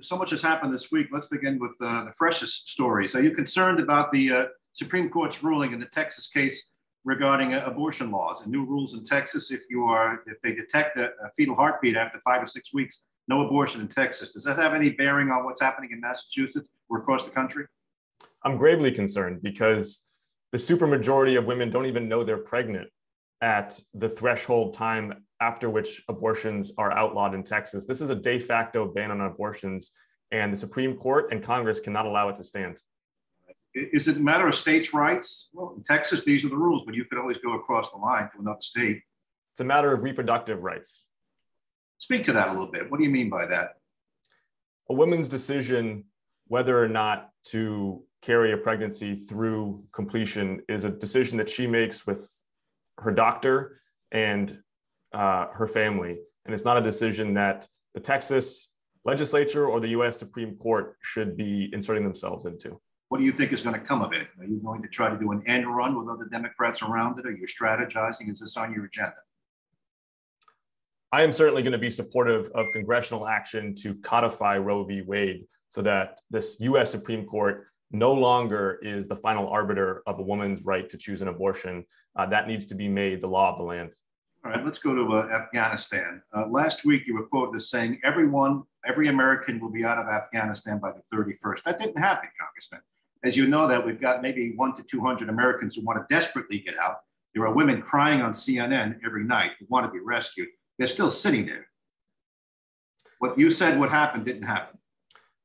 So much has happened this week. Let's begin with uh, the freshest stories. Are you concerned about the uh, Supreme Court's ruling in the Texas case regarding uh, abortion laws and new rules in Texas? If you are, if they detect a, a, fetal heartbeat after five or six weeks, no abortion in Texas. Does that have any bearing on what's happening in Massachusetts or across the country? I'm gravely concerned because the supermajority of women don't even know they're pregnant at the threshold time after which abortions are outlawed in Texas. This is a de facto ban on abortions, and the Supreme Court and Congress cannot allow it to stand. Is it a matter of states' rights? Well, in Texas, these are the rules, but you could always go across the line to another state. It's a matter of reproductive rights. Speak to that a little bit. What do you mean by that? A woman's decision whether or not to carry a pregnancy through completion is a decision that she makes with her doctor and uh, her family. And it's not a decision that the Texas legislature or the US Supreme Court should be inserting themselves into. What do you think is going to come of it? Are you going to try to do an end run with other Democrats around it? Are you strategizing? Is this on your agenda? I am certainly going to be supportive of congressional action to codify Roe v. Wade so that this US Supreme Court no longer is the final arbiter of a woman's right to choose an abortion. Uh, that needs to be made the law of the land. All right, let's go to uh, Afghanistan. Uh, last week, you were quoted as saying everyone, every American will be out of Afghanistan by the 31st. That didn't happen, Congressman. As you know, that we've got maybe one to 200 Americans who want to desperately get out. There are women crying on CNN every night who want to be rescued. They're still sitting there. What you said would happen didn't happen.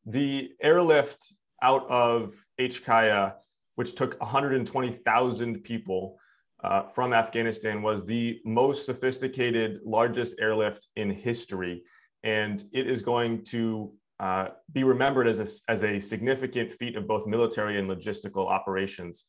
The airlift out of HKIA, which took 120,000 people uh, from Afghanistan, was the most sophisticated, largest airlift in history. And it is going to uh, be remembered as a, as a significant feat of both military and logistical operations.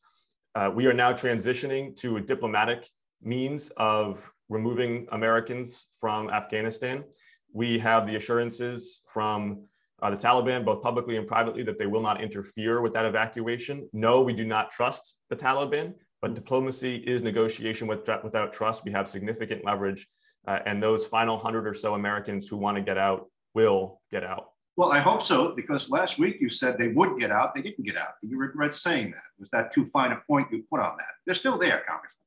Uh, we are now transitioning to a diplomatic means of removing Americans from Afghanistan. We have the assurances from uh, the Taliban, both publicly and privately, that they will not interfere with that evacuation. No, we do not trust the Taliban, but diplomacy is negotiation with, without trust. We have significant leverage, uh, and those final hundred or so Americans who want to get out will get out. Well, I hope so, because last week you said they would get out. They didn't get out. Do you regret saying that? Was that too fine a point you put on that? They're still there, Congressman.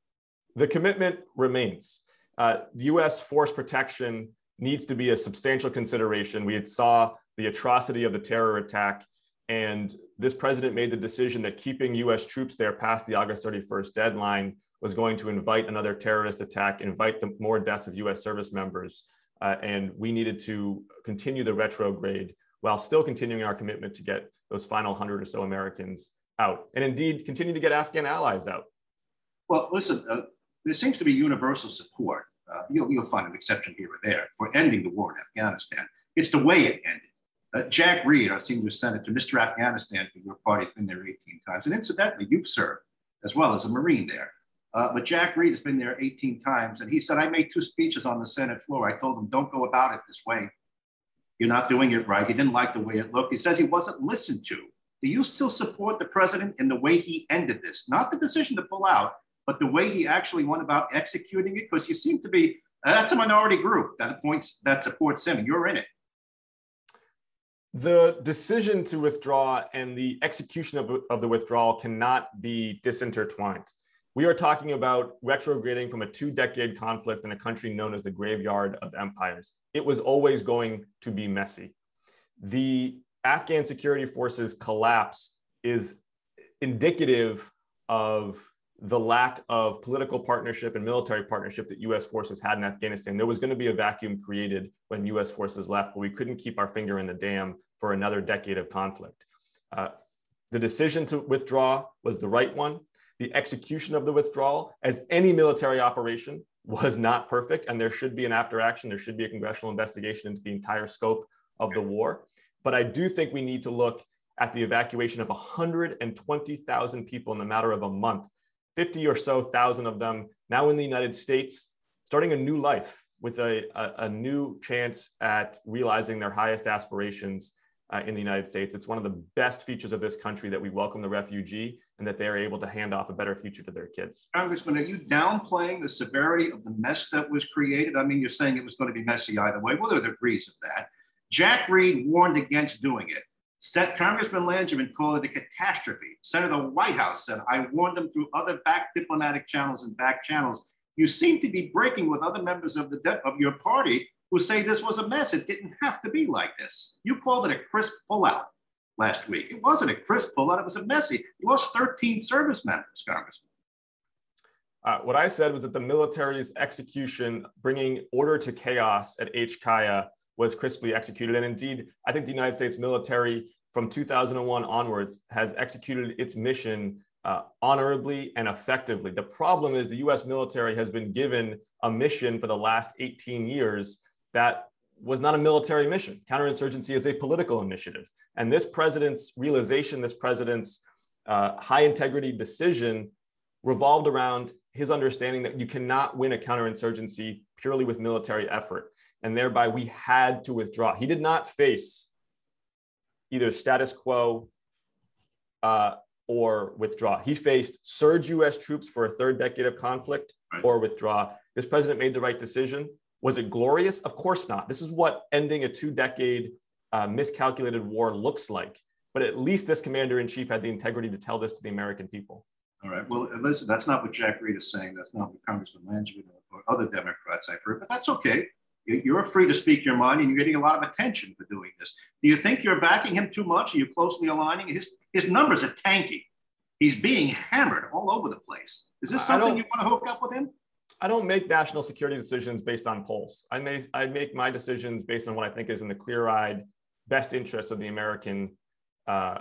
The commitment remains. Uh, U.S. force protection needs to be a substantial consideration. We saw the atrocity of the terror attack. And this president made the decision that keeping US troops there past the August 31st deadline was going to invite another terrorist attack, invite the more deaths of US service members. Uh, and we needed to continue the retrograde while still continuing our commitment to get those final 100 or so Americans out. And indeed, continue to get Afghan allies out. Well, listen, uh, there seems to be universal support. Uh, you'll, you'll find an exception here or there for ending the war in Afghanistan. It's the way it ended. Uh, Jack Reed, our senior senator, Mr. Afghanistan for your party, has been there 18 times. And incidentally, you've served as well as a Marine there. Uh, but Jack Reed has been there 18 times. And he said, I made two speeches on the Senate floor. I told him, don't go about it this way. You're not doing it right. He didn't like the way it looked. He says he wasn't listened to. Do you still support the president in the way he ended this? Not the decision to pull out, but the way he actually went about executing it? Because you seem to be, uh, that's a minority group that, points, that supports him. You're in it. The decision to withdraw and the execution of, of the withdrawal cannot be disintertwined. We are talking about retrograding from a two decade conflict in a country known as the graveyard of empires. It was always going to be messy. The Afghan security forces collapse is indicative of the lack of political partnership and military partnership that US forces had in Afghanistan. There was going to be a vacuum created when US forces left, but we couldn't keep our finger in the dam for another decade of conflict. Uh, the decision to withdraw was the right one. The execution of the withdrawal, as any military operation, was not perfect, and there should be an after action. There should be a congressional investigation into the entire scope of the war. But I do think we need to look at the evacuation of 120,000 people in the matter of a month 50 or so thousand of them now in the United States, starting a new life with a, a, a new chance at realizing their highest aspirations uh, in the United States. It's one of the best features of this country that we welcome the refugee and that they are able to hand off a better future to their kids. Congressman, are you downplaying the severity of the mess that was created? I mean, you're saying it was going to be messy either way. Well, there are degrees of that. Jack Reed warned against doing it. Congressman Langevin called it a catastrophe. Senator Whitehouse said, I warned them through other back diplomatic channels and back channels. You seem to be breaking with other members of, the of your party who say this was a mess. It didn't have to be like this. You called it a crisp pullout last week. It wasn't a crisp pullout, it was a messy. You lost 13 service members, Congressman. Uh, what I said was that the military's execution, bringing order to chaos at HKIA, was crisply executed. And indeed, I think the United States military from 2001 onwards has executed its mission uh, honorably and effectively. The problem is the US military has been given a mission for the last 18 years that was not a military mission. Counterinsurgency is a political initiative. And this president's realization, this president's uh, high integrity decision revolved around his understanding that you cannot win a counterinsurgency purely with military effort. And thereby we had to withdraw. He did not face either status quo uh, or withdraw. He faced surge US troops for a third decade of conflict right. or withdraw. This president made the right decision. Was it glorious? Of course not. This is what ending a two decade uh, miscalculated war looks like. But at least this commander in chief had the integrity to tell this to the American people. All right. Well, listen, that's not what Jack Reed is saying. That's not what Congressman Langevin or other Democrats I've heard, but that's okay. You're free to speak your mind and you're getting a lot of attention for doing this. Do you think you're backing him too much? Are you closely aligning? His, his numbers are tanking. He's being hammered all over the place. Is this something you want to hook up with him? I don't make national security decisions based on polls. I make I make my decisions based on what I think is in the clear-eyed best interest of the American uh,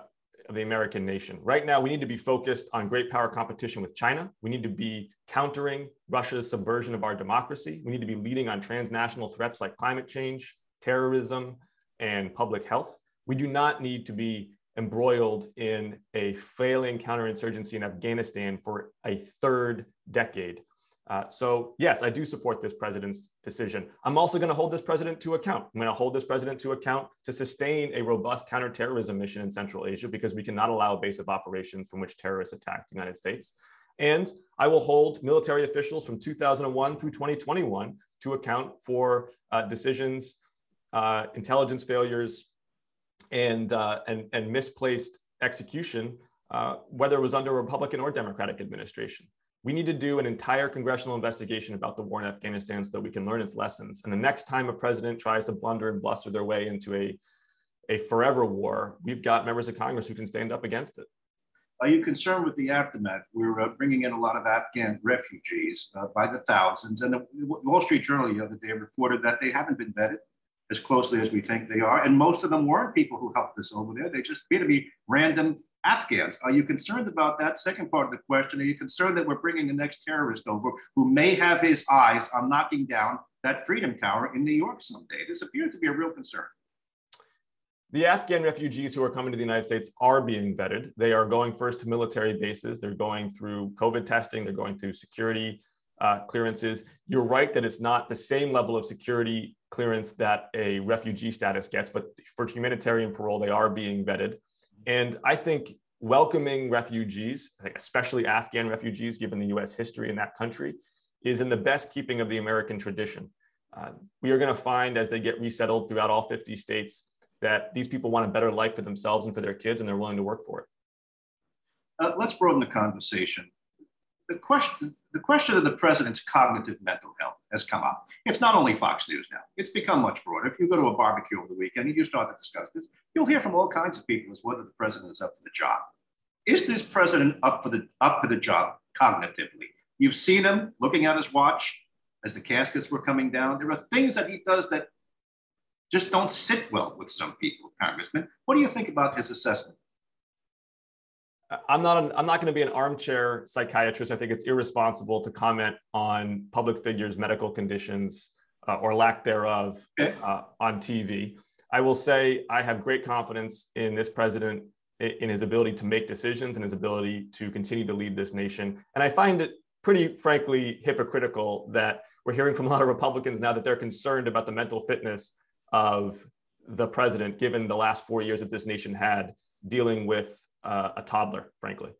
of the American nation. Right now, we need to be focused on great power competition with China. We need to be countering Russia's subversion of our democracy. We need to be leading on transnational threats like climate change, terrorism, and public health. We do not need to be embroiled in a failing counterinsurgency in Afghanistan for a third decade. Uh, so yes, I do support this president's decision. I'm also going to hold this president to account. I'm going to hold this president to account to sustain a robust counterterrorism mission in Central Asia because we cannot allow a base of operations from which terrorists attack the United States. And I will hold military officials from 2001 through 2021 to account for uh, decisions, uh, intelligence failures, and, uh, and, and misplaced execution, uh, whether it was under Republican or Democratic administration we need to do an entire congressional investigation about the war in Afghanistan so that we can learn its lessons. And the next time a president tries to blunder and bluster their way into a, a forever war, we've got members of Congress who can stand up against it. Are you concerned with the aftermath? We're uh, bringing in a lot of Afghan refugees uh, by the thousands. And the Wall Street Journal the other day reported that they haven't been vetted as closely as we think they are. And most of them weren't people who helped us over there. They just appear to be random Afghans. Are you concerned about that? Second part of the question, are you concerned that we're bringing the next terrorist over who may have his eyes on knocking down that Freedom Tower in New York someday? This appears to be a real concern. The Afghan refugees who are coming to the United States are being vetted. They are going first to military bases. They're going through COVID testing. They're going through security uh, clearances. You're right that it's not the same level of security clearance that a refugee status gets, but for humanitarian parole, they are being vetted. And I think welcoming refugees, especially Afghan refugees, given the US history in that country, is in the best keeping of the American tradition. Uh, we are going to find as they get resettled throughout all 50 states that these people want a better life for themselves and for their kids, and they're willing to work for it. Uh, let's broaden the conversation the question, the question of the president's cognitive mental health has come up. It's not only Fox News now, it's become much broader. If you go to a barbecue over the weekend and you start to discuss this, you'll hear from all kinds of people as whether the president is up for the job. Is this president up for the up for the job cognitively? You've seen him looking at his watch as the caskets were coming down. There are things that he does that just don't sit well with some people, Congressman. What do you think about his assessment? I'm not an, I'm not going to be an armchair psychiatrist. I think it's irresponsible to comment on public figures' medical conditions uh, or lack thereof uh, on TV. I will say I have great confidence in this president in his ability to make decisions and his ability to continue to lead this nation. And I find it pretty frankly hypocritical that we're hearing from a lot of Republicans now that they're concerned about the mental fitness of the president, given the last four years that this nation had dealing with uh, a toddler, frankly.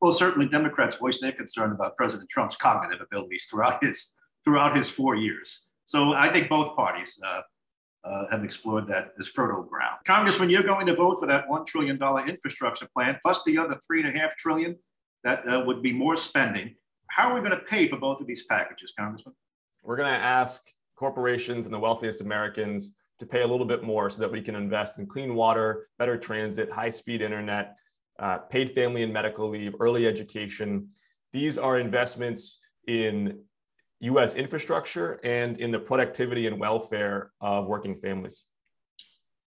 Well, certainly Democrats voiced their concern about President Trump's cognitive abilities throughout his throughout his four years. So I think both parties uh, uh, have explored that as fertile ground. Congressman, you're going to vote for that $1 trillion infrastructure plan, plus the other 3.5 trillion that uh, would be more spending. How are we going to pay for both of these packages, Congressman? We're going to ask corporations and the wealthiest Americans to pay a little bit more so that we can invest in clean water, better transit, high speed internet, uh, paid family and medical leave, early education. These are investments in US infrastructure and in the productivity and welfare of working families?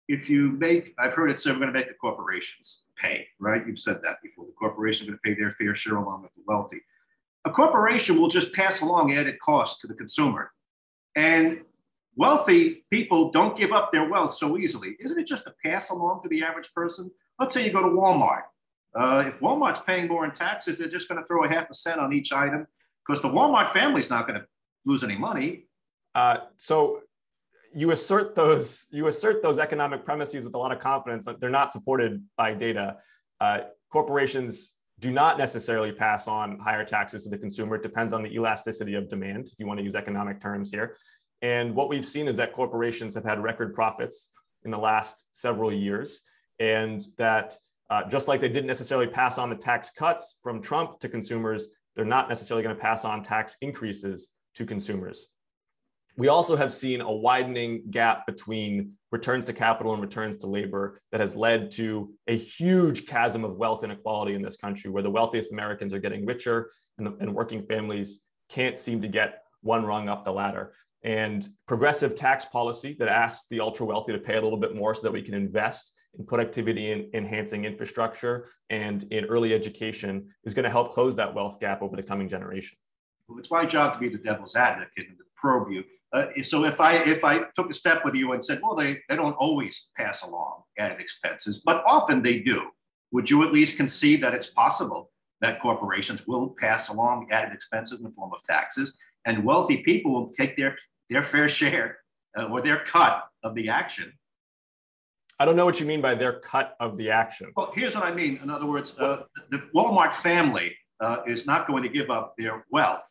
If you make, I've heard it said we're going to make the corporations pay, right? You've said that before. The corporations are going to pay their fair share along with the wealthy. A corporation will just pass along added costs to the consumer. And wealthy people don't give up their wealth so easily. Isn't it just a pass along to the average person? Let's say you go to Walmart. Uh, if Walmart's paying more in taxes, they're just going to throw a half a cent on each item because the Walmart family's not going to lose any money. Uh, so you assert those you assert those economic premises with a lot of confidence that they're not supported by data. Uh, corporations do not necessarily pass on higher taxes to the consumer. It depends on the elasticity of demand, if you want to use economic terms here. And what we've seen is that corporations have had record profits in the last several years, and that uh, just like they didn't necessarily pass on the tax cuts from Trump to consumers, they're not necessarily going to pass on tax increases to consumers. We also have seen a widening gap between returns to capital and returns to labor that has led to a huge chasm of wealth inequality in this country, where the wealthiest Americans are getting richer and, the, and working families can't seem to get one rung up the ladder. And progressive tax policy that asks the ultra wealthy to pay a little bit more so that we can invest in productivity and enhancing infrastructure and in early education is going to help close that wealth gap over the coming generation. Well, it's my job to be the devil's advocate and to probe you. Uh, so if I if I took a step with you and said, well, they, they don't always pass along added expenses, but often they do, would you at least concede that it's possible that corporations will pass along added expenses in the form of taxes, and wealthy people will take their their fair share uh, or their cut of the action I don't know what you mean by their cut of the action. Well, here's what I mean. In other words, uh, the Walmart family uh, is not going to give up their wealth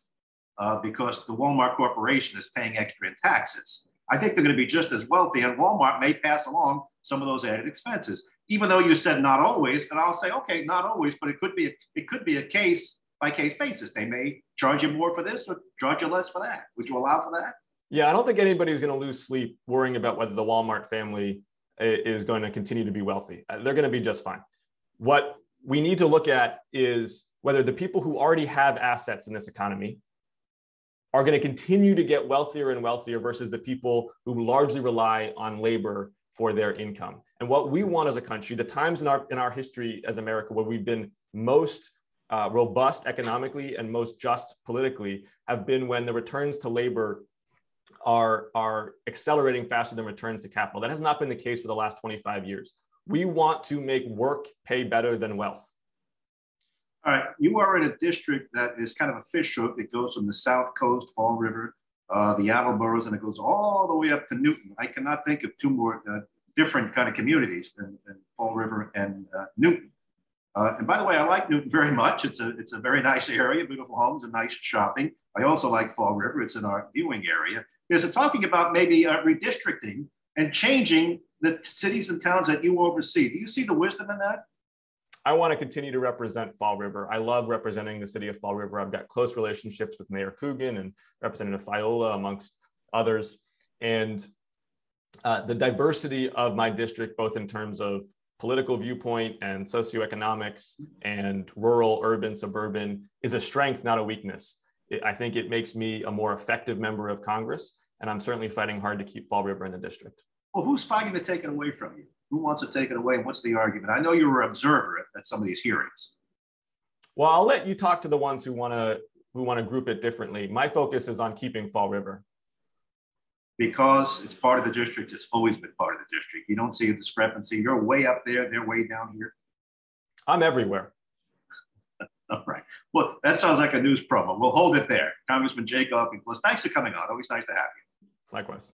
uh, because the Walmart Corporation is paying extra in taxes. I think they're going to be just as wealthy, and Walmart may pass along some of those added expenses. Even though you said not always, and I'll say, okay, not always, but it could be it could be a case by case basis. They may charge you more for this or charge you less for that. Would you allow for that? Yeah, I don't think anybody's going to lose sleep worrying about whether the Walmart family is going to continue to be wealthy. Uh, they're going to be just fine. What we need to look at is whether the people who already have assets in this economy are going to continue to get wealthier and wealthier versus the people who largely rely on labor for their income. And what we want as a country, the times in our in our history as America where we've been most uh, robust economically and most just politically have been when the returns to labor are, are accelerating faster than returns to capital. That has not been the case for the last 25 years. We want to make work pay better than wealth. All right, you are in a district that is kind of a fish hook. It goes from the South Coast, Fall River, uh, the Attleboro, and it goes all the way up to Newton. I cannot think of two more uh, different kind of communities than, than Fall River and uh, Newton. Uh, and by the way, I like Newton very much. It's a, it's a very nice area, beautiful homes and nice shopping. I also like Fall River. It's in our viewing area. There's a talking about maybe uh, redistricting and changing the cities and towns that you oversee. Do you see the wisdom in that? I want to continue to represent Fall River. I love representing the city of Fall River. I've got close relationships with Mayor Coogan and Representative Fiola, amongst others. And uh, the diversity of my district, both in terms of political viewpoint and socioeconomics and rural, urban, suburban, is a strength, not a weakness. I think it makes me a more effective member of Congress, and I'm certainly fighting hard to keep Fall River in the district. Well, who's fighting to take it away from you? Who wants to take it away, and what's the argument? I know you were an observer at, at some of these hearings. Well, I'll let you talk to the ones who want to who want to group it differently. My focus is on keeping Fall River. Because it's part of the district, it's always been part of the district. You don't see a discrepancy. You're way up there, they're way down here. I'm everywhere. All right. Well, that sounds like a news promo. We'll hold it there. Congressman Auchincloss, thanks for coming on. Always nice to have you. Likewise.